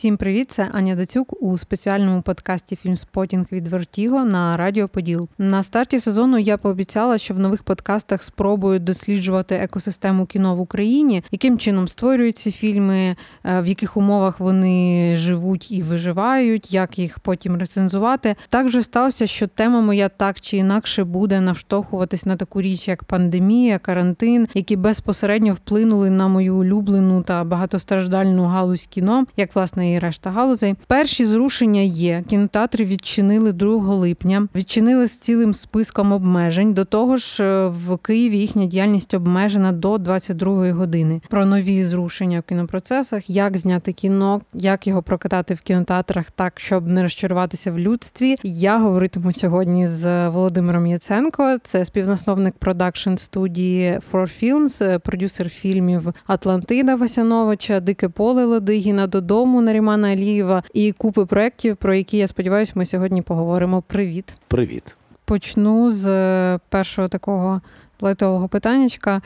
Всім привіт! Це Аня Дацюк у спеціальному подкасті Фільмспотінг від Вертіго на Радіо Поділ. На старті сезону я пообіцяла, що в нових подкастах спробую досліджувати екосистему кіно в Україні, яким чином створюються фільми, е, в яких умовах вони живуть і виживають, як їх потім рецензувати. Так вже сталося, що тема моя так чи інакше буде навштовхуватись на таку річ, як пандемія, карантин, які безпосередньо вплинули на мою улюблену та багатостраждальну галузь кіно, як власне і решта галузей. Перші зрушення є. Кінотеатри відчинили 2 липня, відчинили з цілим списком обмежень. До того ж, е, в Києві їхня діяльність обмежена до 22 години. Про нові зрушення в кінопроцесах, як зняти кіно, як його прокатати в кінотеатрах, так щоб не розчаруватися в людстві. Я говоритиму сьогодні з Володимиром Яценко. Це співзасновник продакшн студії For Films, е, продюсер фільмів Атлантида Васяновича, Дике поле Ладигіна додому Нарімана Алієва і купи проєктів, про які я сподіваюся, ми сьогодні поговоримо. Привіт, привіт. Почну з е, першого такого лайтового питаннячка.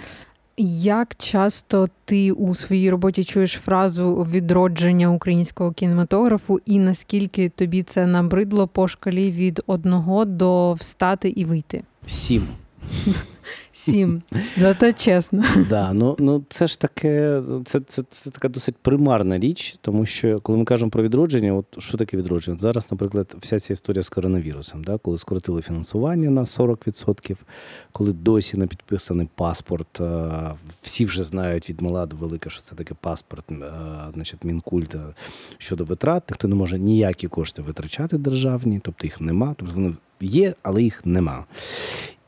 Як часто ти у своїй роботі чуєш фразу відродження українського кінематографу, і наскільки тобі це набридло по шкалі від одного до встати і вийти? Сім. Сім. Зато чесно. Да, ну ну це ж таке, це, це це, така досить примарна річ, тому що коли ми кажемо про відродження, от що таке відродження? Зараз, наприклад, вся ця історія з коронавірусом, да, коли скоротили фінансування на 40%, коли досі не підписаний паспорт, всі вже знають від мала до велика, що це таке паспорт, значить, мінкульта щодо витрат, хто не може ніякі кошти витрачати державні, тобто їх нема, тобто вони є, але їх нема.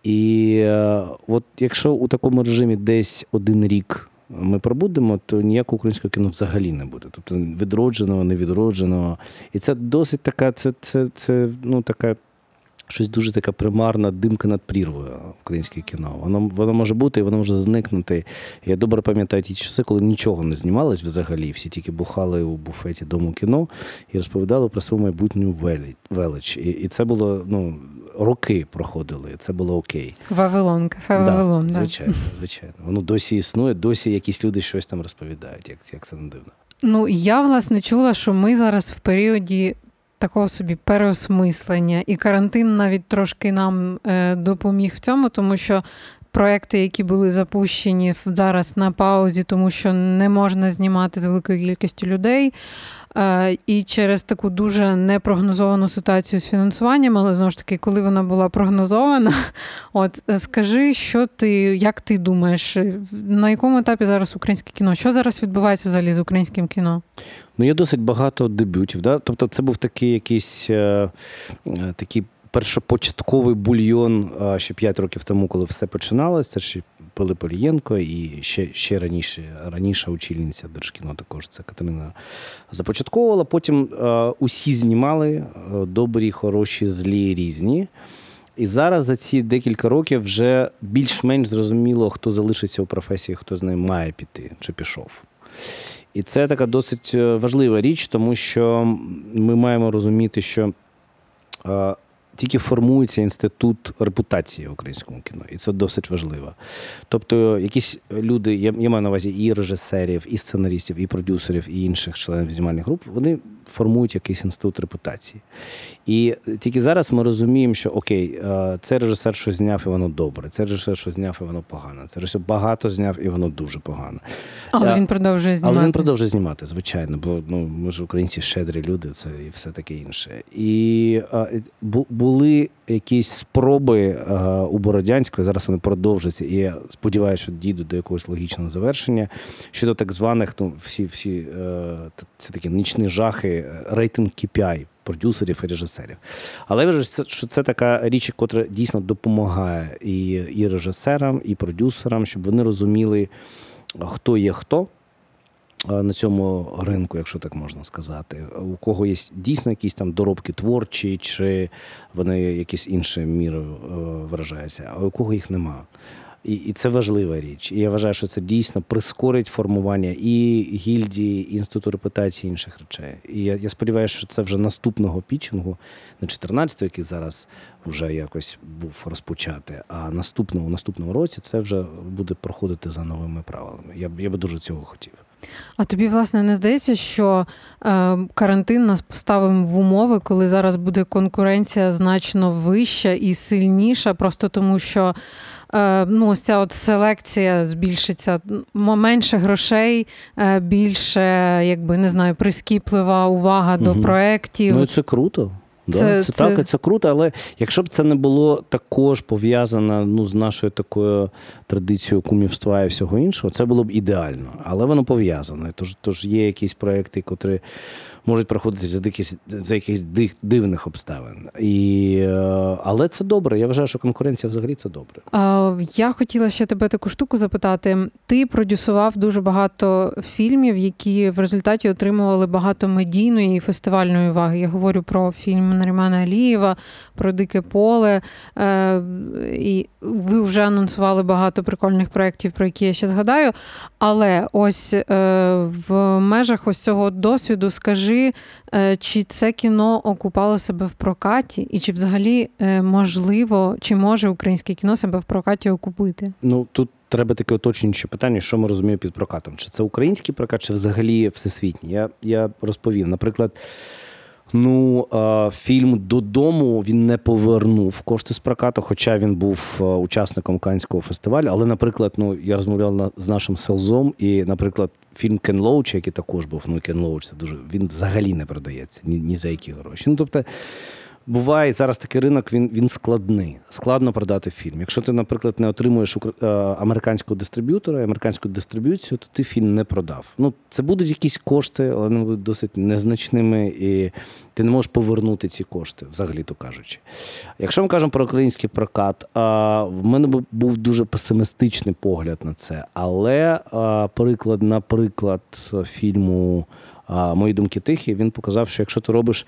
І е, от якщо у такому режимі десь один рік ми пробудемо, то ніякого українського кіно взагалі не буде. Тобто відродженого, невідродженого. І це досить така, це, це, це ну, така щось дуже така примарна димка над прірвою українське кіно. Воно воно може бути і воно може зникнути. Я добре пам'ятаю ті часи, коли нічого не знімалось взагалі. Всі тільки бухали у буфеті дому кіно і розповідали про свою майбутню велич. І і це було ну, роки проходили. Це було окей. Вавилон, кафе Вавилон. Да, звичайно, звичайно. Воно досі існує, досі якісь люди щось там розповідають, як, як це не дивно. Ну я власне чула, що ми зараз в періоді такого собі переосмислення, і карантин навіть трошки нам е, допоміг в цьому, тому що. Проекти, які були запущені зараз на паузі, тому що не можна знімати з великою кількістю людей. Е, і через таку дуже непрогнозовану ситуацію з фінансуванням, але знову ж таки, коли вона була прогнозована, от е, скажи, що ти, як ти думаєш, на якому етапі зараз українське кіно? Що зараз відбувається взагалі з українським кіно? Ну, є досить багато дебютів. Да? Тобто, це був такий якийсь е, е такий першопочатковий бульйон ще 5 років тому, коли все починалося. Це ще Пилип Олієнко і ще ще раніше раніше очільниця Держкіно також це Катерина започатковувала. Потім усі знімали добрі, хороші, злі, різні. І зараз за ці декілька років вже більш-менш зрозуміло, хто залишиться у професії, хто з нею має піти чи пішов. І це така досить е, важлива річ, тому що ми маємо розуміти, що тільки формується інститут репутації в українському кіно, і це досить важливо. Тобто, якісь люди, я, я маю на увазі і режисерів, і сценаристів, і продюсерів, і інших членів знімальних груп, вони формують якийсь інститут репутації. І тільки зараз ми розуміємо, що окей, е, цей режисер що зняв, і воно добре, цей режисер що зняв, і воно погано. Цей режисер багато зняв, і воно дуже погано. Але він продовжує знімати. Але він продовжує знімати, звичайно, бо ну, ми ж українці щедрі люди, це і все таке інше. І а, були якісь спроби а, у Бородянської, зараз вони продовжуються, і я сподіваюся, що дійдуть до якогось логічного завершення. Щодо так званих, ну всі всі е, це такі нічні жахи рейтинг KPI продюсерів і режисерів. Але я вважаю, що це така річ, яка дійсно допомагає і, і режисерам, і продюсерам, щоб вони розуміли, хто є хто. На цьому ринку, якщо так можна сказати, у кого є дійсно якісь там доробки творчі, чи вони якісь іншою мірою е, виражаються, а у кого їх нема. І і це важлива річ. І я вважаю, що це дійсно прискорить формування і гільдії, і інституту репутації і інших речей. І я я сподіваюся, що це вже наступного пітчингу, не 14 який зараз вже якось був розпочати, а наступного наступному році це вже буде проходити за новими правилами. Я я би дуже цього хотів. А тобі, власне, не здається, що е, карантин нас поставив в умови, коли зараз буде конкуренція значно вища і сильніша, просто тому що е, ну, ось ця от селекція збільшиться, менше грошей, е, більше, якби не знаю, прискіплива увага угу. до проєктів. Ну, це круто. Да, це, це, так, це круто, але якщо б це не було також пов'язано ну, з нашою такою традицією кумівства і всього іншого, це було б ідеально. Але воно пов'язане. Тож тож є якісь проекти, котрі можуть проходити за якісь за якихось дивних обставин. І, е, Але це добре. Я вважаю, що конкуренція взагалі це добре. Я хотіла ще тебе таку штуку запитати. Ти продюсував дуже багато фільмів, які в результаті отримували багато медійної і фестивальної уваги. Я говорю про фільм Нарімана Алієва, про Дике Поле. Е, І ви вже анонсували багато прикольних проєктів, про які я ще згадаю. Але ось е, в межах ось цього досвіду скажи скажи, е, чи це кіно окупало себе в прокаті, і чи взагалі е, можливо, чи може українське кіно себе в прокаті окупити? Ну тут треба таке уточнююче питання, що ми розуміємо під прокатом. Чи це український прокат, чи взагалі всесвітній? Я, Я розповів, наприклад. Ну, фільм додому він не повернув кошти з прокату, хоча він був учасником Канського фестивалю. Але, наприклад, ну я розмовляв з нашим селзом, і, наприклад, фільм Кен Лоуч, який також був, ну Кен Лоуч, це дуже він взагалі не продається ні, ні за які гроші. Ну тобто. Буває зараз такий ринок, він він складний. Складно продати фільм. Якщо ти, наприклад, не отримуєш е, американського дистриб'ютора, американську дистриб'юцію, то ти фільм не продав. Ну, це будуть якісь кошти, але вони будуть досить незначними, і ти не можеш повернути ці кошти, взагалі то кажучи. Якщо ми кажемо про український прокат, в мене був дуже песимістичний погляд на це. Але приклад, наприклад, фільму Мої думки тихі, він показав, що якщо ти робиш.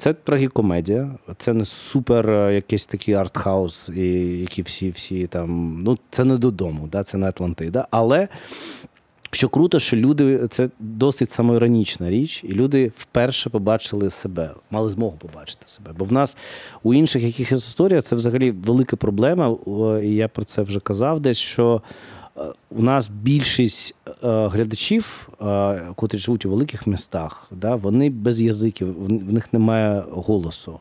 Це трагікомедія, це не супер е, якийсь такий артхаус, які всі всі там. Ну, це не додому, да, це не Атлантида. Але що круто, що люди це досить самоіронічна річ, і люди вперше побачили себе, мали змогу побачити себе. Бо в нас у інших якихось історіях це взагалі велика проблема. І я про це вже казав десь. що у нас більшість е, глядачів, е, котрі живуть у великих містах, да, вони без язиків, в них немає голосу.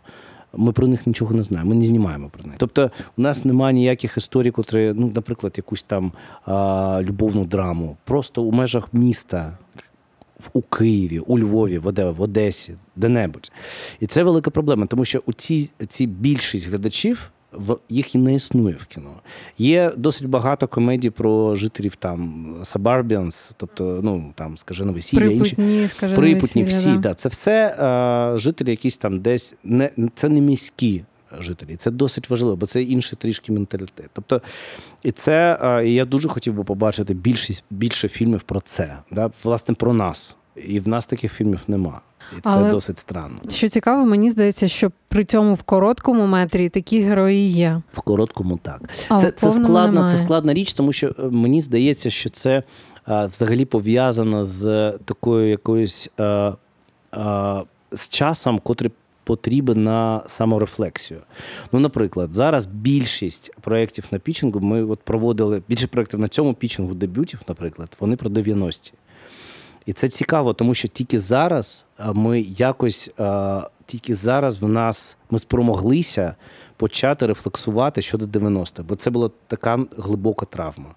Ми про них нічого не знаємо, ми не знімаємо про них. Тобто, у нас немає ніяких історій, котрі, ну, наприклад, якусь там а, любовну драму, просто у межах міста. У Києві, у Львові, в Одесі, де-небудь. І це велика проблема, тому що у ці, ці більшість глядачів в їх і не існує в кіно. Є досить багато комедій про жителів там Сабарбіанс, тобто, ну там скажено весілля, інші припутні всі. Да. да. Це все а, жителі, якісь там десь не це не міські. Жителі, це досить важливо, бо це інший трішки менталітет. Тобто, і це і я дуже хотів би побачити більшість більше фільмів про це, да, власне, про нас. І в нас таких фільмів нема. І це Але досить странно. Що цікаво, мені здається, що при цьому в короткому метрі такі герої є. В короткому так. А це це складна, це складна річ, тому що е, мені здається, що це а, взагалі пов'язано з такою якоюсь а, а, з часом, котрий потрібен на саморефлексію. Ну, наприклад, зараз більшість проєктів на пічингу ми от проводили більше проєктів на цьому пічингу дебютів, наприклад, вони про 90-ті. І це цікаво, тому що тільки зараз ми якось, тільки зараз в нас ми спромоглися почати рефлексувати щодо 90-х, бо це була така глибока травма.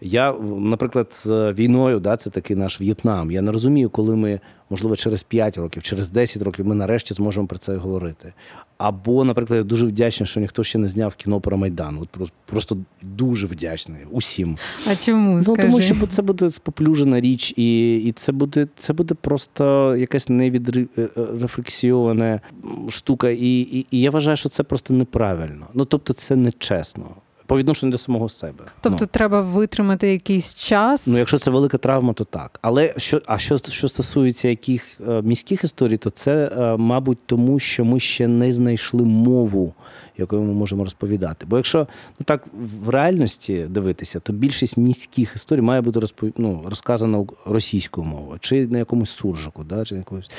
Я, наприклад, з війною, да, це такий наш В'єтнам. Я не розумію, коли ми, можливо, через 5 років, через 10 років ми нарешті зможемо про це говорити. Або, наприклад, я дуже вдячний, що ніхто ще не зняв кіно про Майдан. От Просто дуже вдячний усім. А чому? Ну, скажи? Тому що це буде споплюжена річ, і і це буде це буде просто якась невідрефлексіована е, штука. І, і, і я вважаю, що це просто неправильно. Ну тобто, це нечесно по відношенню до самого себе. Тобто ну. треба витримати якийсь час. Ну, якщо це велика травма, то так. Але що, а що що стосується яких е, міських історій, то це, е, мабуть, тому що ми ще не знайшли мову, якою ми можемо розповідати. Бо якщо ну так в реальності дивитися, то більшість міських історій має бути розпов... ну, розказана російською мовою, чи на якомусь суржику, да, чи на якомусь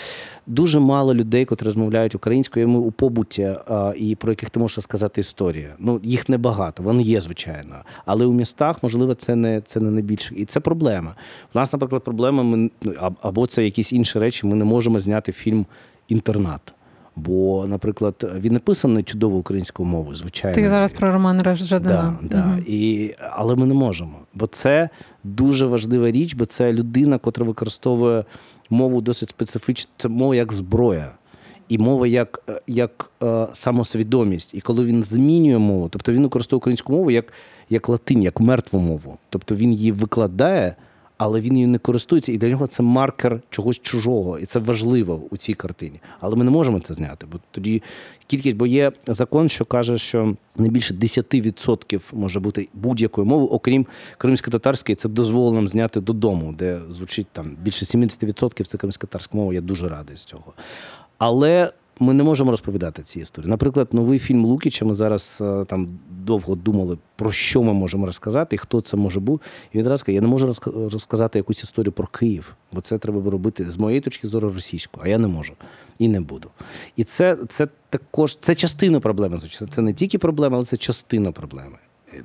дуже мало людей, котрі розмовляють українською у побуті, і про яких ти можеш сказати історію. Ну їх небагато. Вони він є, звичайно. Але у містах, можливо, це не це не найбільше. І це проблема. У нас, наприклад, проблема ми ну, або це якісь інші речі. Ми не можемо зняти фільм Інтернат. Бо, наприклад, він написаний чудовою українською мовою, звичайно. Ти зараз про Роман Жадана. Да, да. Угу. І, Але ми не можемо. Бо це дуже важлива річ, бо це людина, котра використовує мову досить специфічну, це мова як зброя. І мова як як е, самосвідомість. І коли він змінює мову, тобто він використовує українську мову як як латинь, як мертву мову. Тобто він її викладає, але він її не користується, і для нього це маркер чогось чужого, і це важливо у цій картині. Але ми не можемо це зняти, бо тоді кількість, бо є закон, що каже, що не більше 10% може бути будь-якою мовою, окрім кримсько-татарської, це дозволено зняти додому, де звучить там більше 70% це кримсько-татарська мова. Я дуже радий з цього. Але ми не можемо розповідати ці історії. Наприклад, новий фільм Лукіча. Ми зараз е, там довго думали, про що ми можемо розказати, хто це може бути. І він раз каже, я не можу розказати якусь історію про Київ, бо це треба робити з моєї точки зору російською, а я не можу і не буду. І це це також це частина проблеми. Це не тільки проблема, але це частина проблеми.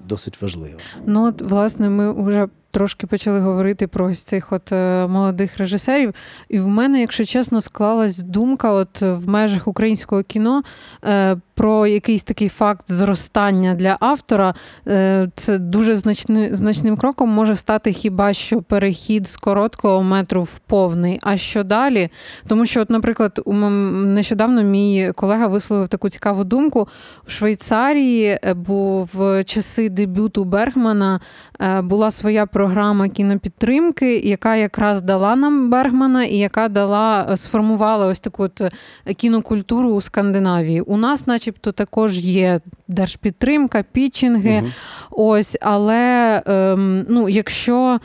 Досить важливо. Ну от власне, ми вже трошки почали говорити про ось цих от е, молодих режисерів. І в мене, якщо чесно, склалась думка, от в межах українського кіно е, про якийсь такий факт зростання для автора. Е, це дуже значни, значним кроком може стати хіба що перехід з короткого метру в повний. А що далі? Тому що, от, наприклад, нещодавно мій колега висловив таку цікаву думку в Швейцарії, бо в часи дебюту Бергмана була своя програма програма кінопідтримки, яка якраз дала нам Бергмана і яка дала е, сформувала ось таку от е, кінокультуру у Скандинавії. У нас, начебто, також є держпідтримка, пітчинги. Угу. Ось, але ем, ну, якщо.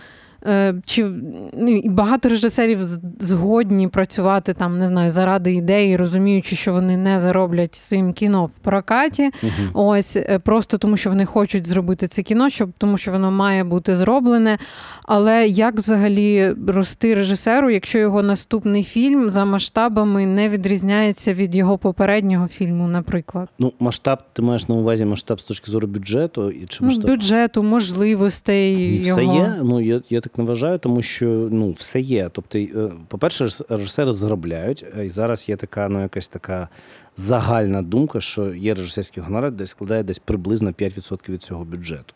Е, чи ну, багато режисерів згодні працювати там, не знаю, заради ідеї, розуміючи, що вони не зароблять своїм кіно в прокаті. uh Ось е, просто тому, що вони хочуть зробити це кіно, щоб тому, що воно має бути зроблене. Але як взагалі рости режисеру, якщо його наступний фільм за масштабами не відрізняється від його попереднього фільму, наприклад? Ну, масштаб, ти маєш на увазі масштаб з точки зору бюджету і чи ну, масштаб? Ну, бюджету, можливостей. І його. все є. Ну я я так не вважаю, тому що ну все є. Тобто, е, по-перше, режисери заробляють, е, і зараз є така, ну якась така загальна думка, що є режисерський гонорар, де складає десь приблизно 5% від цього бюджету.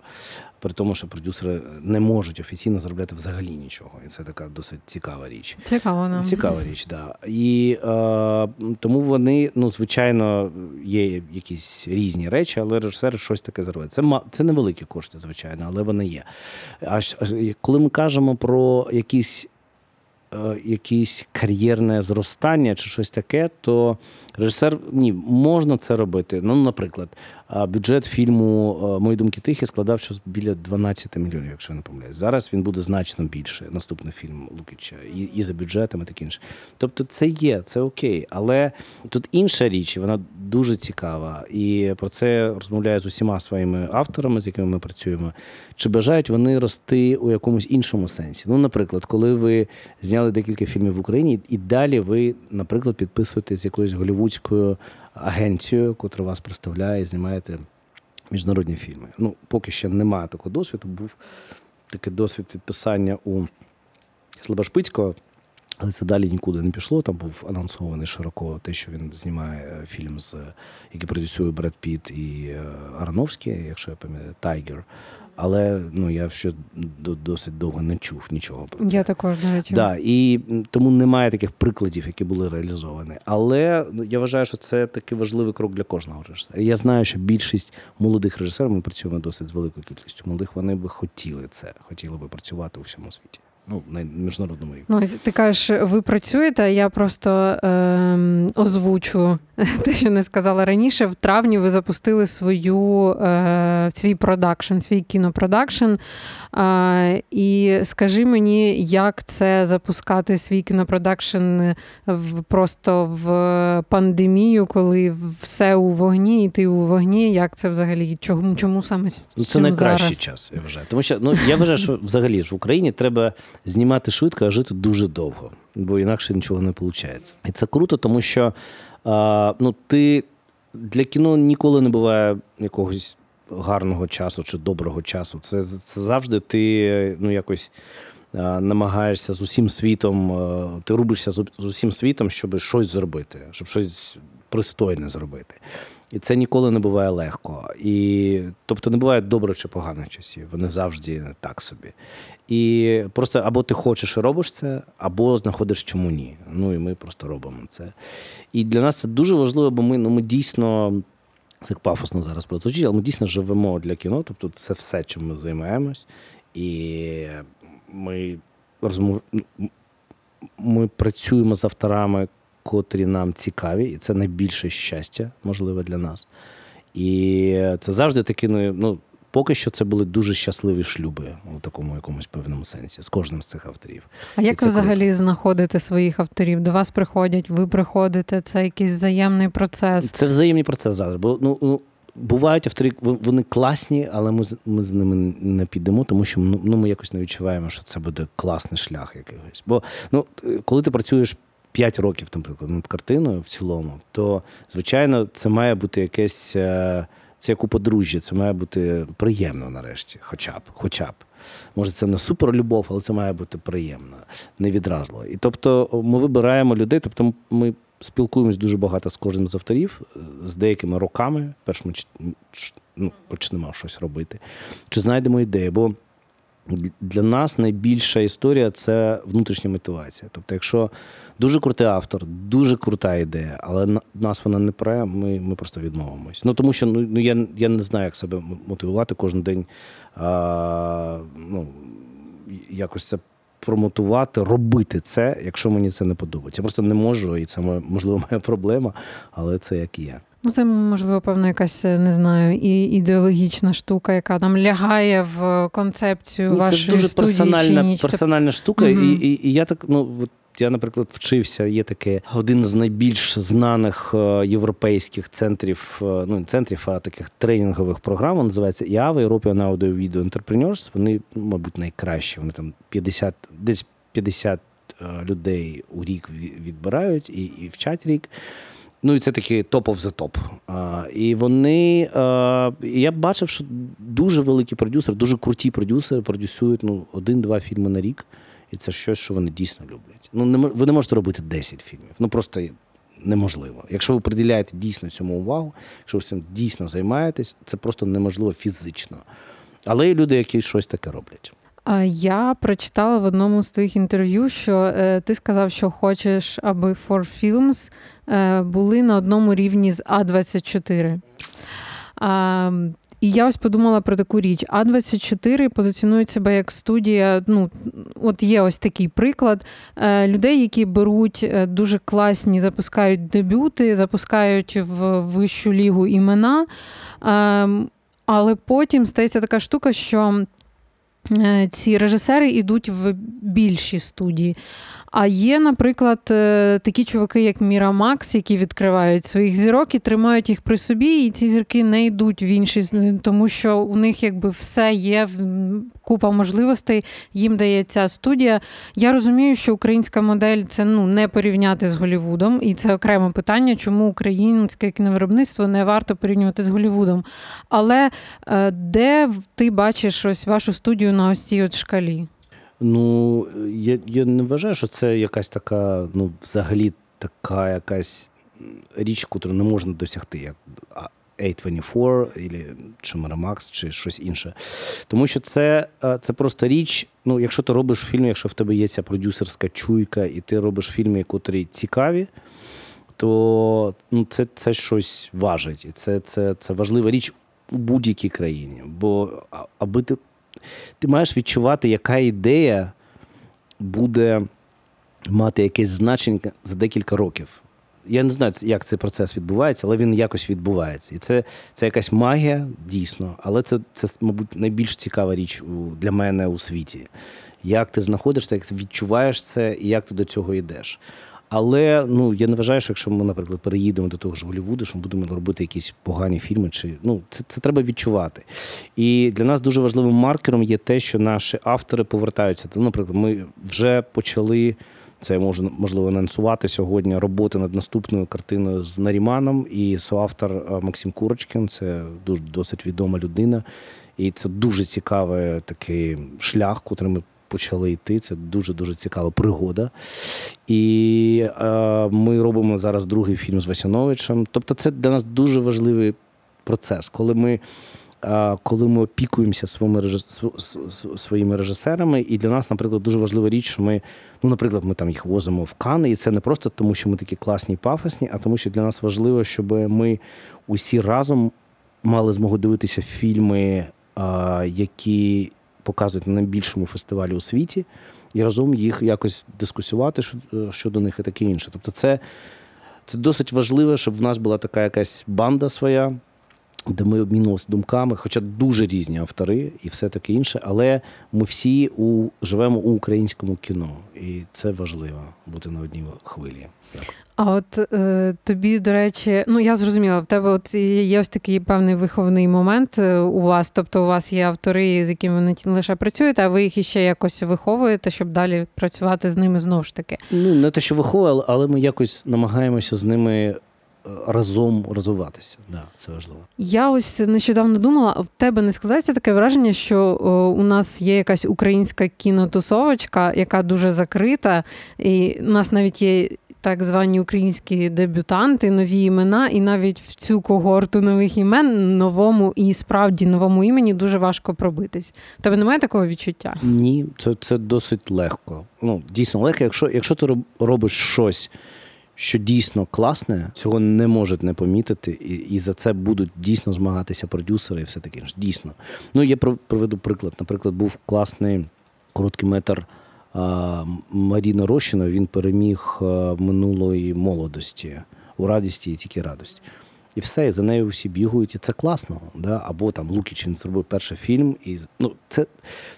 При тому, що продюсери не можуть офіційно заробляти взагалі нічого. І це така досить цікава річ. Цікава нам. Цікава річ, да. І е, тому вони, ну, звичайно, є якісь різні речі, але режисери щось таке заробляють. Це це невеликі кошти, звичайно, але вони є. А коли ми кажемо про якісь Е, якесь кар'єрне зростання чи щось таке, то режисер ні, можна це робити. Ну, наприклад, бюджет фільму Мої думки тихі складав щось біля 12 мільйонів, якщо не помиляюсь. Зараз він буде значно більше. Наступний фільм Лукіча, і, і за бюджетом, і таке інше. Тобто, це є, це окей. Але тут інша річ, вона дуже цікава. І про це розмовляю з усіма своїми авторами, з якими ми працюємо. Чи бажають вони рости у якомусь іншому сенсі? Ну, наприклад, коли ви зняли декілька фільмів в Україні, і далі ви, наприклад, підписуєте з якоюсь голівудською агенцією, котра вас представляє, і знімаєте міжнародні фільми. Ну, поки ще немає такого досвіду. Був такий досвід підписання у Слабошпицького. Але це далі нікуди не пішло. Там був анонсований широко те, що він знімає фільм, з який продюсує Бред Піт і е, Аронофскі, якщо я пам'ятаю, Tiger. Але ну я ще досить довго не чув нічого про це. Я також не чув. Да, і тому немає таких прикладів, які були реалізовані. Але ну, я вважаю, що це такий важливий крок для кожного режисера. Я знаю, що більшість молодих режисерів ми працюємо досить з великою кількістю. Молодих вони би хотіли це, хотіли би працювати у всьому світі ну, на міжнародному рівні. Ну, ти кажеш, ви працюєте, я просто е, озвучу те, що не сказала раніше. В травні ви запустили свою е, свій продакшн, свій кінопродакшн. Е, і скажи мені, як це запускати свій кінопродакшн в, просто в пандемію, коли все у вогні, і ти у вогні. Як це взагалі? Чому чому саме ну, це найкращий зараз? час? Я вважаю. Тому що ну я вважаю, що взагалі ж в Україні треба знімати швидко, а жити дуже довго, бо інакше нічого не виходить. І це круто, тому що ну, ти для кіно ніколи не буває якогось гарного часу чи доброго часу. Це, це завжди ти ну, якось намагаєшся з усім світом, ти рубишся з усім світом, щоб щось зробити, щоб щось пристойне зробити. І це ніколи не буває легко. І, Тобто не буває добре чи поганих часів. Вони завжди так собі. І просто або ти хочеш і робиш це, або знаходиш чому ні. Ну і ми просто робимо це. І для нас це дуже важливо, бо ми ну, ми дійсно. Це пафосно зараз прозвучить, але ми дійсно живемо для кіно, тобто це все, чим ми займаємось. І ми розмов... ми працюємо з авторами, котрі нам цікаві, і це найбільше щастя, можливе для нас. І це завжди такі, ну, ну, поки що це були дуже щасливі шлюби у такому якомусь певному сенсі з кожним з цих авторів. А як ви взагалі круто. знаходите своїх авторів? До вас приходять, ви приходите, це якийсь взаємний процес? Це взаємний процес зараз. Бо ну, ну бувають автори, вони класні, але ми ми з ними не підемо, тому що ну, ну, ми якось не відчуваємо, що це буде класний шлях якийсь. Бо ну, коли ти працюєш 5 років, наприклад, над картиною в цілому, то звичайно це має бути якесь. Е, це як у подружжя, це має бути приємно нарешті, хоча б. хоча б. Може, це не суперлюбов, але це має бути приємно, невідразливо. І тобто ми вибираємо людей, тобто ми спілкуємось дуже багато з кожним з авторів, з деякими роками, перш ми ну, почнемо щось робити, чи знайдемо ідею. Бо для нас найбільша історія це внутрішня мотивація. Тобто, якщо дуже крутий автор, дуже крута ідея, але нас вона не пре, ми ми просто відмовимось. Ну тому що ну, ну я я не знаю, як себе мотивувати кожен день. А, ну, Якось це промотувати, робити це, якщо мені це не подобається. Я просто не можу, і це можливо моя проблема, але це як є. Ну, це можливо, певна якась не знаю, і ідеологічна штука, яка там лягає в концепцію ну, вашої Це дуже студії, персональна персональна штука, угу. і, і і, я так ну от я, наприклад, вчився. Є таке один з найбільш знаних е, європейських центрів, е, ну центрів, а таких тренінгових програм. Він називається IAVA, European Audio Video Entrepreneurs. Вони, мабуть, найкращі. Вони там 50, десь 50 е, людей у рік відбирають і, і вчать рік. Ну і це такий топ of the top. А, І вони. А, Я бачив, що дуже великі продюсери, дуже круті продюсери продюсують ну, один-два фільми на рік. І це щось, що вони дійсно люблять. Ну, не, ви не можете робити 10 фільмів. Ну просто неможливо. Якщо ви приділяєте дійсно цьому увагу, якщо ви цим дійсно займаєтесь, це просто неможливо фізично. Але є люди, які щось таке роблять. Я прочитала в одному з твоїх інтерв'ю, що е, ти сказав, що хочеш, аби For Films е, були на одному рівні з А24. І я ось подумала про таку річ. А24 позиціонують себе як студія. Ну, от є ось такий приклад е, людей, які беруть дуже класні, запускають дебюти, запускають в вищу лігу імена. Ем, але потім стається така штука, що ці режисери йдуть в більші студії. А є, наприклад, е, такі чуваки, як Міра Макс, які відкривають своїх зірок і тримають їх при собі, і ці зірки не йдуть в інші, тому що у них якби все є, купа можливостей, їм дає ця студія. Я розумію, що українська модель це ну не порівняти з Голівудом, і це окреме питання, чому українське кіновиробництво не варто порівнювати з Голівудом. Але е, де ти бачиш ось вашу студію на ось цій от шкалі? Ну, я я не вважаю, що це якась така, ну, взагалі така якась річ, яку не можна досягти, як A24 чи Miramax, чи щось інше. Тому що це це просто річ. Ну, якщо ти робиш фільм, якщо в тебе є ця продюсерська чуйка, і ти робиш фільми, котрі цікаві, то ну, це це щось важить. І це, це, це важлива річ у будь-якій країні. Бо аби ти ти маєш відчувати, яка ідея буде мати якесь значення за декілька років. Я не знаю, як цей процес відбувається, але він якось відбувається. І це це якась магія, дійсно. Але це, це, мабуть, найбільш цікава річ для мене у світі. Як ти знаходишся, як ти відчуваєш це і як ти до цього йдеш. Але ну я не вважаю, що якщо ми, наприклад, переїдемо до того ж Голлівуду, що ми будемо робити якісь погані фільми, чи ну це це треба відчувати. І для нас дуже важливим маркером є те, що наші автори повертаються. То, наприклад, ми вже почали Це можу можливо анонсувати сьогодні роботи над наступною картиною з Наріманом і соавтор е, Максим Курочкін. Це дуже досить відома людина. І це дуже цікавий такий шлях, котрий ми почали йти. Це дуже-дуже цікава пригода. І е, ми робимо зараз другий фільм з Васяновичем. Тобто, це для нас дуже важливий процес, коли ми. Е, коли ми опікуємося своїми своїми режисерами, і для нас, наприклад, дуже важлива річ, що ми, ну, наприклад, ми там їх возимо в Кани, і це не просто тому, що ми такі класні пафосні, а тому, що для нас важливо, щоб ми усі разом мали змогу дивитися фільми, які показують на найбільшому фестивалі у світі, і разом їх якось дискусувати щодо них і таке інше. Тобто, це, це досить важливо, щоб в нас була така якась банда своя де ми обмінювалися думками, хоча дуже різні автори і все таке інше, але ми всі у, живемо у українському кіно, і це важливо бути на одній хвилі. Дякую. А от е, тобі, до речі, ну я зрозуміла, в тебе от є ось такий певний виховний момент е, у вас. Тобто, у вас є автори, з якими ви не лише працюєте, а ви їх іще якось виховуєте, щоб далі працювати з ними знову ж таки. Ну не те, що виховує, але ми якось намагаємося з ними разом розвиватися. Да, Це важливо. Я ось нещодавно думала, в тебе не складається таке враження, що о, у нас є якась українська кінотусовочка, яка дуже закрита, і у нас навіть є. Так звані українські дебютанти, нові імена, і навіть в цю когорту нових імен новому і справді новому імені дуже важко пробитись. Тебе немає такого відчуття? Ні, це це досить легко. Ну дійсно легко, якщо якщо ти робиш щось що дійсно класне, цього не можуть не помітити, і і за це будуть дійсно змагатися продюсери і все таке інше. Дійсно. Ну, я проведу приклад. Наприклад, був класний короткий метр а, Маріна Рощина, він переміг минулої молодості у радості і тільки радості. І все, і за нею всі бігають, і це класно. Да? Або там Лукіч він зробив перший фільм. І, ну, це,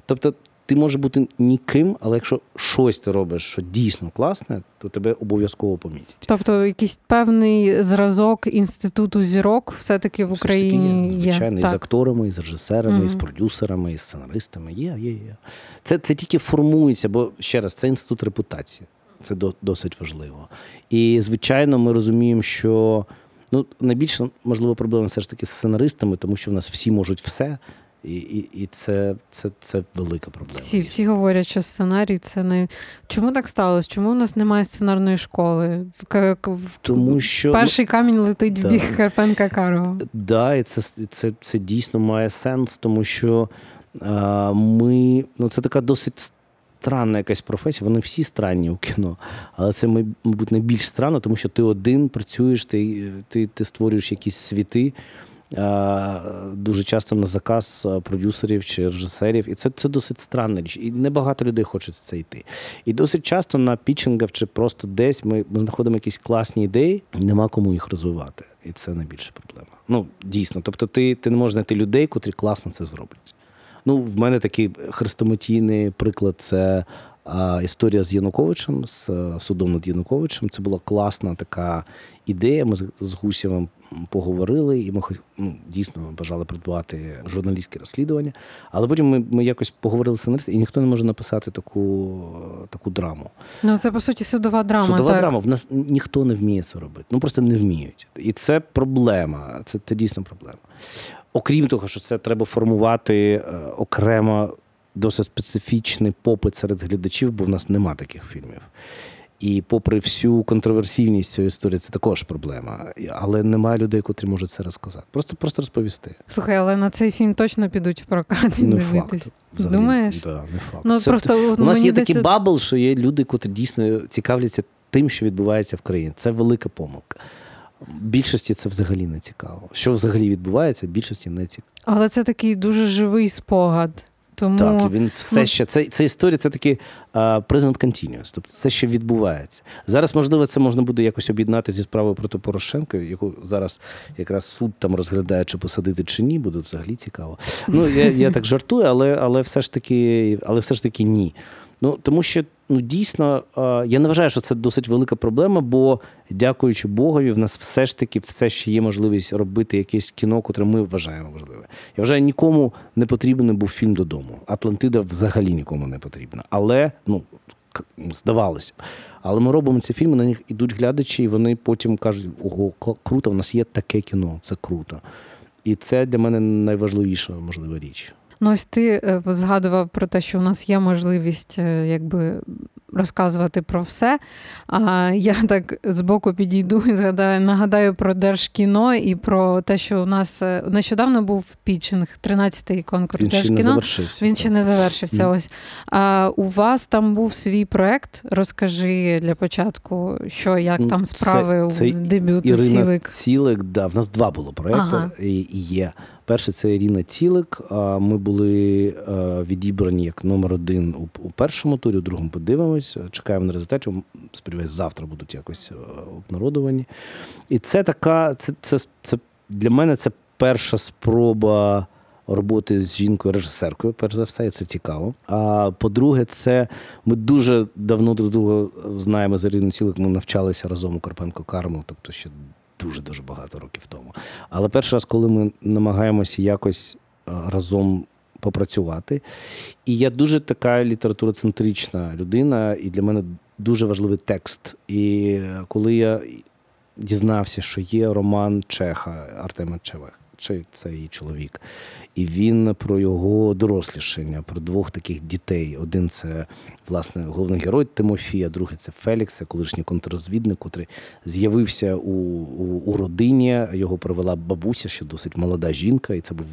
Тобто ти можеш бути ніким, але якщо щось ти робиш, що дійсно класне, то тебе обов'язково помітять. Тобто, якийсь певний зразок інституту зірок все-таки в Україні є. Звичайно, є. і з акторами, і з режисерами, угу. і з продюсерами, і з сценаристами. Є, є, є. Це це тільки формується, бо ще раз, це інститут репутації. Це досить важливо. І, звичайно, ми розуміємо, що ну, найбільша можливо проблема все ж таки з сценаристами, тому що в нас всі можуть все. І і, і це це, це велика проблема. Всі всі говорять, що сценарій це не чому так сталося? Чому у нас немає сценарної школи? Тому що перший камінь летить да. в бік Карпенка Карого. Так, да, і це це, це дійсно має сенс, тому що а, ми ну це така досить. Странна якась професія, вони всі странні у кіно, але це, мабуть, найбільш странно, тому що ти один працюєш, ти ти, ти створюєш якісь світи, дуже часто на заказ продюсерів чи режисерів. І це це досить странна річ. І небагато людей хочуть це йти. І досить часто на пітчингах чи просто десь ми, знаходимо якісь класні ідеї, і нема кому їх розвивати. І це найбільша проблема. Ну, дійсно. Тобто, ти, ти не можеш знайти людей, котрі класно це зроблять. Ну, в мене такий хрестоматійний приклад це історія з Януковичем, з судом над Януковичем. Це була класна така ідея. Ми з Гусєвим поговорили, і ми ну, дійсно бажали придбати журналістське розслідування. Але потім ми ми якось поговорили з сценаристом, і ніхто не може написати таку таку драму. Ну це по суті судова драма. Судова так. драма. В нас ніхто не вміє це робити. Ну просто не вміють. І це проблема. Це, Це дійсно проблема. Окрім того, що це треба формувати е, окремо. Досить специфічний попит серед глядачів, бо в нас нема таких фільмів. І попри всю контроверсійність цієї історії, це також проблема. Але немає людей, котрі можуть це розказати. Просто просто розповісти. Слухай, але на цей фільм точно підуть в прокат і не. Факт. Взагалі, Думаєш? Да, не факт. Ну, це, просто, У нас є такий bubble, що є люди, котрі дійсно цікавляться тим, що відбувається в країні. Це велика помилка. Більшості це взагалі не цікаво. Що взагалі відбувається, більшості не цікаво. Але це такий дуже живий спогад. Тому... Так, він все ще це, це історія, це такий презент continuous, тобто це ще відбувається. Зараз, можливо, це можна буде якось об'єднати зі справою проти Порошенка, яку зараз якраз суд там розглядає, чи посадити чи ні, буде взагалі цікаво. Ну я я так жартую, але але все ж таки, але все ж таки ні. Ну тому що ну дійсно я не вважаю, що це досить велика проблема, бо дякуючи Богові, в нас все ж таки все ще є можливість робити якесь кіно, котре ми вважаємо важливе. Я вважаю, нікому не потрібен був фільм додому. Атлантида взагалі нікому не потрібна. Але ну ну, здавалося. Але ми робимо ці фільми, на них ідуть глядачі, і вони потім кажуть: ого, круто, в нас є таке кіно, це круто. І це для мене найважливіша можлива річ. Ну, ось ти е, згадував про те, що в нас є можливість е, якби розказувати про все. А я так збоку підійду і згадаю, нагадаю про Держкіно і про те, що у нас е, нещодавно був пітчинг, 13-й конкурс Він Держкіно. Ще не завершився, Він ще не завершився. Mm. Ось а у вас там був свій проект. Розкажи для початку, що як ну, там справи це, це у дебюту Ірина Цілик. Цілик, да, в нас два було проекти ага. і є. Перше це Ірина Цілик. Ми були е, відібрані як номер один у першому турі, у другому подивимось. Чекаємо на результаті. Сподіваюсь, завтра будуть якось е, обнародовані. І це така, це, це, це для мене це перша спроба. Роботи з жінкою-режисеркою, перш за все, і це цікаво. А по-друге, це ми дуже давно друг друга знаємо з Іриною Цілик. Ми навчалися разом у Карпенко Карму, тобто ще дуже-дуже багато років тому. Але перший раз, коли ми намагаємося якось е, разом попрацювати, і я дуже така літературоцентрична людина, і для мене дуже важливий текст. І коли я дізнався, що є роман Чеха Артема Чевех, чи це її чоловік, і він про його дорослішання, про двох таких дітей. Один це власне головний герой Тимофія, другий це Фелікс, колишній контррозвідник, який з'явився у, у, у родині. Його провела бабуся, ще досить молода жінка, і це був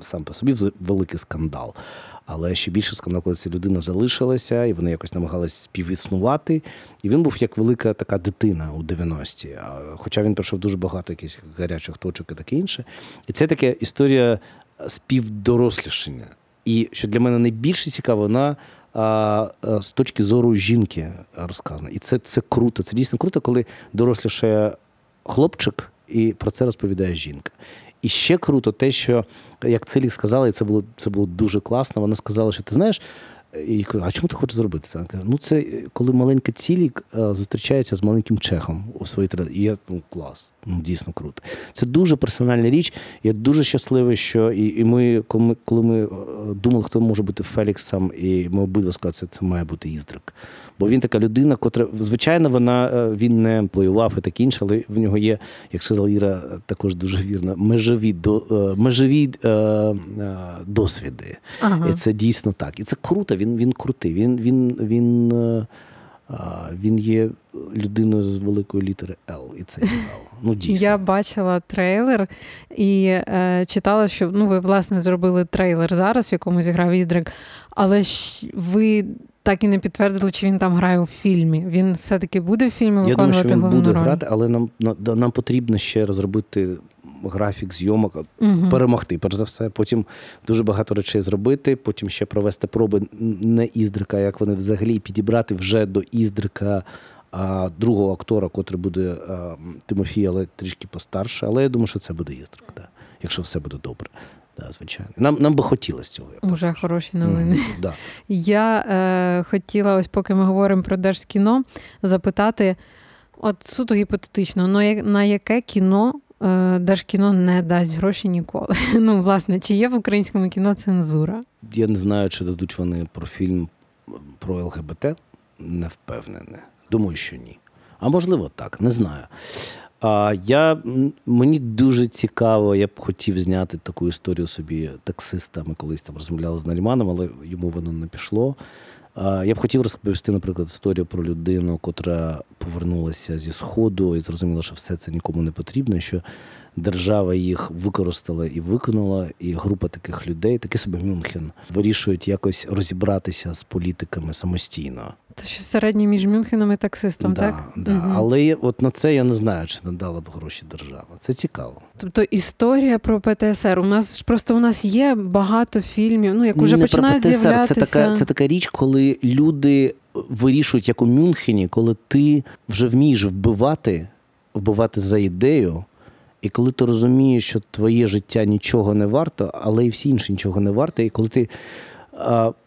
сам по собі великий скандал. Але ще більше скандал, коли ця людина залишилася, і вони якось намагалися співіснувати. І він був як велика така дитина у 90-ті. Хоча він пройшов дуже багато якихось гарячих точок і таке інше. І це така історія співдорослішання. І що для мене найбільше цікаво, вона а, з точки зору жінки розказана. І це це круто. Це дійсно круто, коли дорослішає хлопчик і про це розповідає жінка. І ще круто те, що як Целік сказала, і це було це було дуже класно. Вона сказала, що ти знаєш, і кажу, а чому ти хочеш зробити це? Вона каже, ну це коли маленька цілік е, зустрічається з маленьким чехом у своїй традиції. І я ну клас, ну дійсно круто. Це дуже персональна річ. Я дуже щасливий, що і і ми, коли ми коли ми е, думали, хто може бути Феліксом, і ми обидва сказали, це, це має бути Іздрик. Бо він така людина, котра, звичайно, вона е, він не воював і таке інше, але в нього є, як сказала Іра, також дуже вірно, межові до межові е, е, досвіди. Ага. І це дійсно так. І це круто він він крутий. Він він, він, е, він є людиною з великої літери Л. І це цікаво. Ну, дійсно. Я бачила трейлер і е, читала, що ну, ви, власне, зробили трейлер зараз, в якому зіграв Іздрик, але ж ви. Так і не підтвердили, чи він там грає у фільмі. Він все-таки буде в фільмі виконувати Я думаю, що він буде роль? грати, але нам нам потрібно ще розробити графік зйомок, угу. перемогти, перш за все. Потім дуже багато речей зробити, потім ще провести проби не іздрика, як вони взагалі підібрати вже до іздрика а, другого актора, котрий буде а, Тимофій, але трішки постарше. Але я думаю, що це буде іздрик, да, якщо все буде добре. Да, звичайно. Нам нам би хотілося цього. Я Уже хороші новини. Mm, да. Я е, хотіла, ось поки ми говоримо про Держкіно, запитати: от суто гіпотетично, ну на яке кіно Е, Держкіно не дасть гроші ніколи. Ну, власне, чи є в українському кіно цензура? Я не знаю, чи дадуть вони про фільм про ЛГБТ. Не впевнений. Думаю, що ні. А можливо, так, не знаю. А я, Мені дуже цікаво, я б хотів зняти таку історію собі таксиста. Ми колись там розмовляли з Наріманом, але йому воно не пішло. Я б хотів розповісти, наприклад, історію про людину, котра повернулася зі Сходу і зрозуміла, що все це нікому не потрібно. що держава їх використала і виконала, і група таких людей, таке собі Мюнхен, вирішують якось розібратися з політиками самостійно. Це що середнє між Мюнхеном і таксистом, да, так? Да. Угу. Але от на це я не знаю, чи надала б гроші держава. Це цікаво. Тобто історія про ПТСР. У нас просто у нас є багато фільмів, ну як уже не починають про ПТСР. з'являтися. Це така, це така річ, коли люди вирішують, як у Мюнхені, коли ти вже вмієш вбивати, вбивати за ідею. І коли ти розумієш, що твоє життя нічого не варто, але і всі інші нічого не варто, і коли ти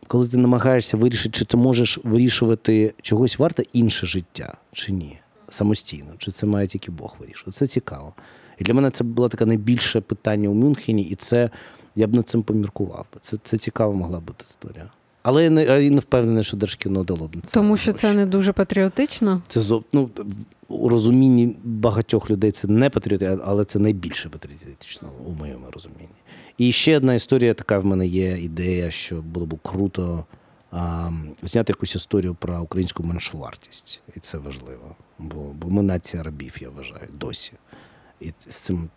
коли ти намагаєшся вирішити, чи ти можеш вирішувати чогось варте інше життя, чи ні, самостійно, чи це має тільки Бог вирішувати. Це цікаво. І для мене це було таке найбільше питання у Мюнхені, і це я б над цим поміркував. Це це цікава могла бути історія. Але я не, я не впевнений, що Держкіно дало б це. Тому що це не дуже патріотично. Це ну, у розумінні багатьох людей це не патріотично, але це найбільше патріотично у моєму розумінні. І ще одна історія, така в мене є ідея, що було б круто а, зняти якусь історію про українську меншовартість. І це важливо. Бо бо ми нація рабів, я вважаю, досі. І з цим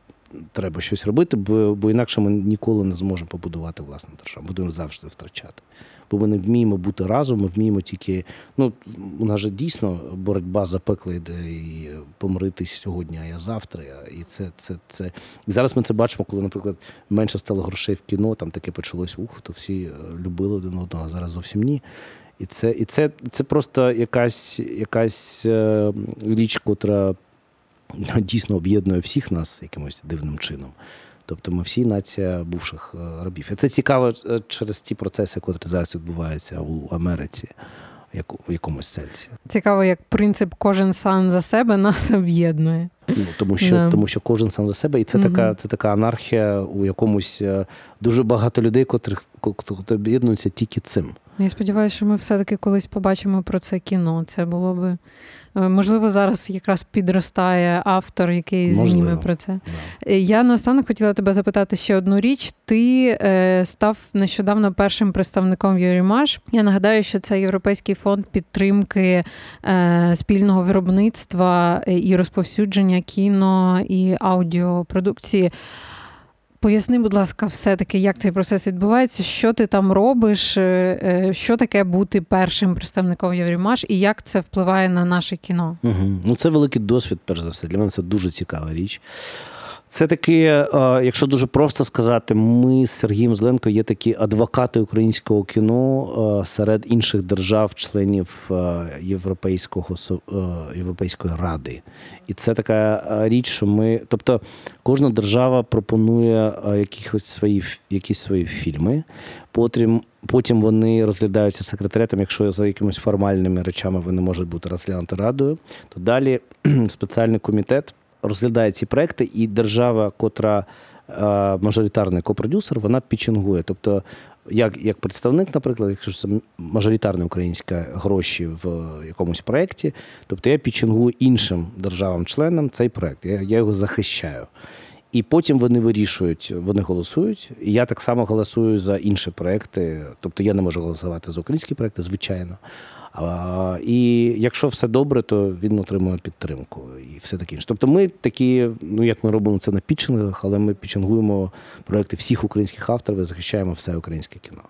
треба щось робити, бо бо інакше ми ніколи не зможемо побудувати власну державу. Будемо завжди втрачати. Бо ми не вміємо бути разом, ми вміємо тільки. Ну, у нас же дійсно боротьба за пекло йде і помрити сьогодні, а я завтра. І це, це, це. І зараз ми це бачимо, коли, наприклад, менше стало грошей в кіно, там таке почалось ух, то всі е, любили один одного, а зараз зовсім ні. І це і це, це просто якась якась е, річ, котра дійсно об'єднує всіх нас якимось дивним чином. Тобто ми всі нація бувших е, рабів. І це цікаво е, через ті процеси, які зараз відбуваються у Америці, як у якомусь сенсі. Цікаво, як принцип кожен сам за себе нас об'єднує. Ну, Тому що yeah. тому що кожен сам за себе, і це mm-hmm. така це така анархія у якомусь е, дуже багато людей, котрих об'єднуються тільки цим. Я сподіваюся, що ми все-таки колись побачимо про це кіно. Це було би можливо, зараз якраз підростає автор, який Можливо. зніме про це. Да. Е, я наостанок хотіла тебе запитати ще одну річ. Ти е, став нещодавно першим представником Юрімаш. Я нагадаю, що це Європейський фонд підтримки е, спільного виробництва і розповсюдження кіно і аудіопродукції. Поясни, будь ласка, все-таки, як цей процес відбувається, що ти там робиш, е, е, що таке бути першим представником Єврімаш і як це впливає на наше кіно? Угу. Ну, Це великий досвід, перш за все. Для мене це дуже цікава річ. Це таки, е, якщо дуже просто сказати, ми з Сергієм Зеленко є такі адвокати українського кіно е, серед інших держав, членів е, Європейського Європейської ради. І це така річ, що ми, тобто, кожна держава пропонує якісь свої якісь свої фільми. Потім потім вони розглядаються секретарятом. Якщо за якимись формальними речами вони можуть бути розглянуті радою, то далі спеціальний комітет розглядає ці проекти, і держава, котра е, мажоритарний копродюсер, вона пічингує. Тобто, як як представник, наприклад, якщо це мажоритарні українські гроші в якомусь проєкті, тобто я пічингую іншим державам-членам цей проєкт, я, я його захищаю. І потім вони вирішують, вони голосують. І я так само голосую за інші проекти. Тобто я не можу голосувати за українські проекти, звичайно. І якщо все добре, то він отримує підтримку і все таке інше. Тобто, ми такі, ну як ми робимо це на пітчингах, але ми пітчингуємо проекти всіх українських авторів, і захищаємо все українське кіно.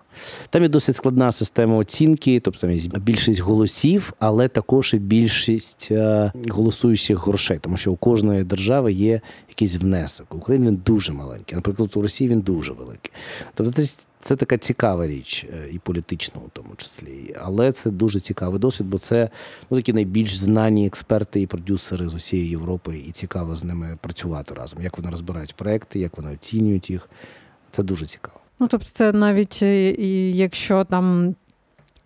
Там є досить складна система оцінки, тобто там є більшість голосів, але також і більшість е, голосуючих грошей, тому що у кожної держави є якийсь внесок. У він дуже маленький. Наприклад, у Росії він дуже великий. Тобто це це така цікава річ, е, і політична у тому числі. Але це дуже цікавий досвід, бо це ну, такі найбільш знані експерти і продюсери з усієї Європи, і цікаво з ними працювати разом. Як вони розбирають проекти, як вони оцінюють їх. Це дуже цікаво. Ну тобто, це навіть е, якщо там.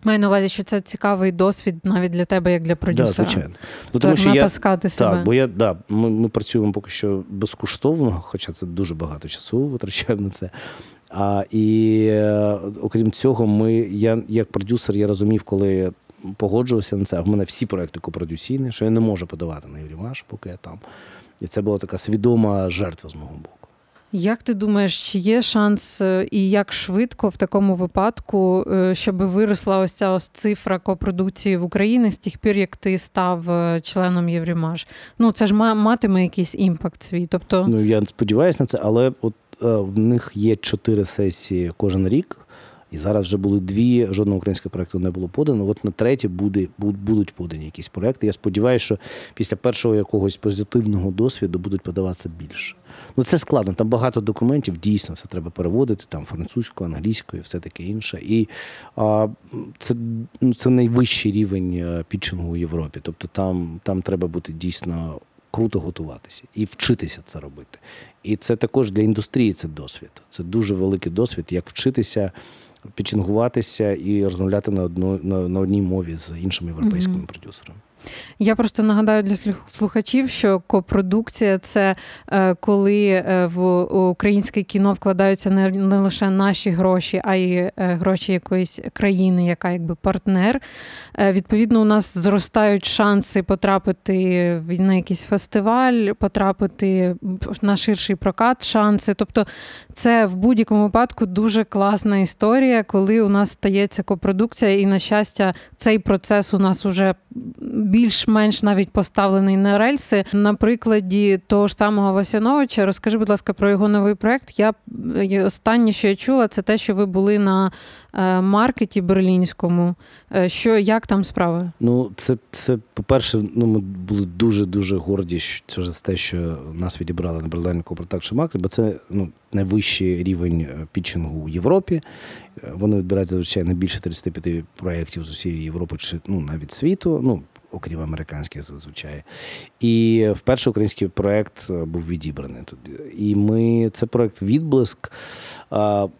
Маю на увазі, що це цікавий досвід навіть для тебе, як для продюсера. Да, звичайно. Ну, тому, що я, себе. Так, бо я да, ми ми працюємо поки що безкоштовно, хоча це дуже багато часу витрачаємо на це. А, І е, окрім цього, ми, я як продюсер, я розумів, коли погоджувався на це. В мене всі проекти копродюційні, що я не можу подавати на Eurimages, поки я там. І це була така свідома жертва з мого боку. Як ти думаєш, чи є шанс е, і як швидко в такому випадку, е, щоб виросла ось ця ось цифра копродукції в Україні з тих пір, як ти став членом Eurimages? Ну це ж матиме якийсь impact свій. Тобто, ну я сподіваюся на це, але от в них є чотири сесії кожен рік. І зараз вже були дві, жодного українського проєкту не було подано. От на третє буде, будуть подані якісь проекти. Я сподіваюся, що після першого якогось позитивного досвіду будуть подаватися більше. Ну це складно. Там багато документів, дійсно, все треба переводити, там французькою, англійською, все таке інше. І а, це ну, це найвищий рівень е, пітчингу у Європі. Тобто там, там треба бути дійсно круто готуватися і вчитися це робити. І це також для індустрії це досвід. Це дуже великий досвід, як вчитися, пічінгуватися і розмовляти на одну на, на одній мові з іншими європейськими mm-hmm. продюсерами. Я просто нагадаю для слухачів, що копродукція це е, коли е, в українське кіно вкладаються не лише наші гроші, а й е, гроші якоїсь країни, яка якби партнер. Відповідно, у нас зростають шанси потрапити на якийсь фестиваль, потрапити на ширший прокат, шанси. Тобто, це в будь-якому випадку дуже класна історія, коли у нас стається копродукція, і на щастя, цей процес у нас уже більш-менш навіть поставлений на рельси. На прикладі того ж самого Васяновича, розкажи, будь ласка, про його новий проект. Я останнє, що я чула, це те, що ви були на е, маркеті берлінському. Е, що як там справи? Ну, це це по-перше, ну ми були дуже дуже горді через те, що нас відібрали на Берлінському продакшн маркет, бо це ну найвищий рівень е, пітчингу у Європі. Вони відбирають зазвичай не більше 35 проєктів з усієї Європи чи ну навіть світу. Ну окрім американських, зазвичай. І вперше український проект е, був відібраний тут. І ми це проект відблиск.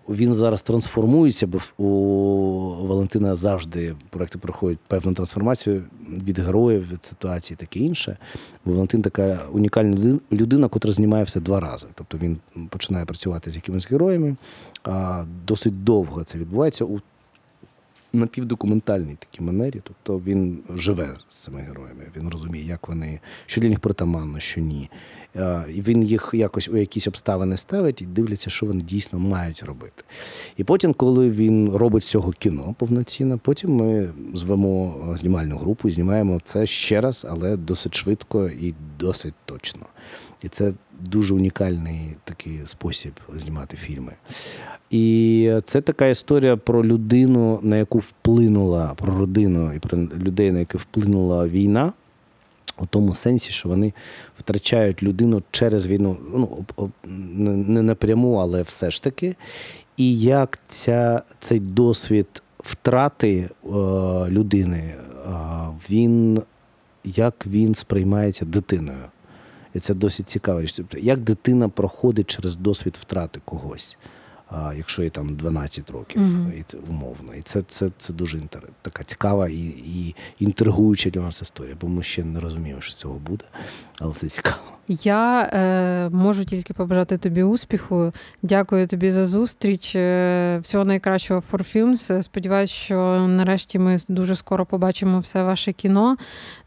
Він зараз трансформується, бо у Валентина завжди проекти проходять певну трансформацію від героїв, від ситуації, таке інше. Бо Валентин така унікальна людина, котра знімає все два рази. Тобто він починає працювати з якимись героями. Досить довго це відбувається. Напівдокументальній такій манері. Тобто він живе з цими героями. Він розуміє, як вони, що для них притаманно, що ні. І Він їх якось у якісь обставини ставить і дивляться, що вони дійсно мають робити. І потім, коли він робить з цього кіно повноцінно, потім ми звемо знімальну групу знімаємо це ще раз, але досить швидко і досить точно. І це дуже унікальний такий спосіб знімати фільми. І це така історія про людину, на яку вплинула про родину і про людей, на яку вплинула війна. У тому сенсі, що вони втрачають людину через війну, ну не напряму, але все ж таки. І як ця, цей досвід втрати е, людини, е, він як він сприймається дитиною. І це досить цікава річ. Тобто, як дитина проходить через досвід втрати когось якщо їй там 12 років, mm-hmm. і це умовно. І це це, це дуже інтер... така цікава і і інтригуюча для нас історія, бо ми ще не розуміємо, що цього буде, але це цікаво. Я е, можу тільки побажати тобі успіху. Дякую тобі за зустріч. Е, всього найкращого for Films. Сподіваюсь, що нарешті ми дуже скоро побачимо все ваше кіно.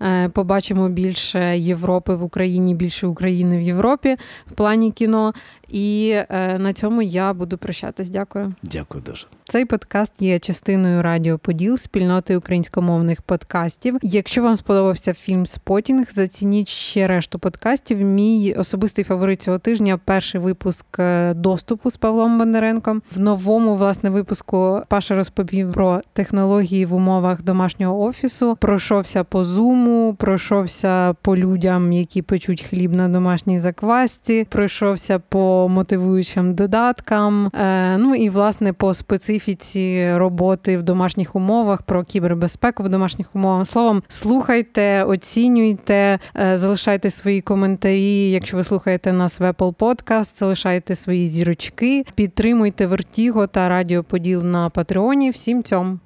Е, побачимо більше Європи в Україні, більше України в Європі в плані кіно. І е, на цьому я буду прощатись. Дякую. Дякую дуже. Цей подкаст є частиною Радіо Поділ спільноти українськомовних подкастів. Якщо вам сподобався фільм Спотінг, зацініть ще решту подкастів. Мій особистий фаворит цього тижня перший випуск е, доступу з Павлом Бондаренком. В новому власне випуску Паша розповів про технології в умовах домашнього офісу. Пройшовся по зуму, пройшовся по людям, які печуть хліб на домашній заквасті. Пройшовся по мотивуючим додаткам. Е, ну і власне по специфіці роботи в домашніх умовах, про кібербезпеку в домашніх умовах. Словом, слухайте, оцінюйте, е, залишайте свої коментарі. Якщо ви слухаєте нас в Apple Podcast, залишайте свої зірочки, підтримуйте Вертіго та Радіо Поділ на Патреоні. Всім цьому.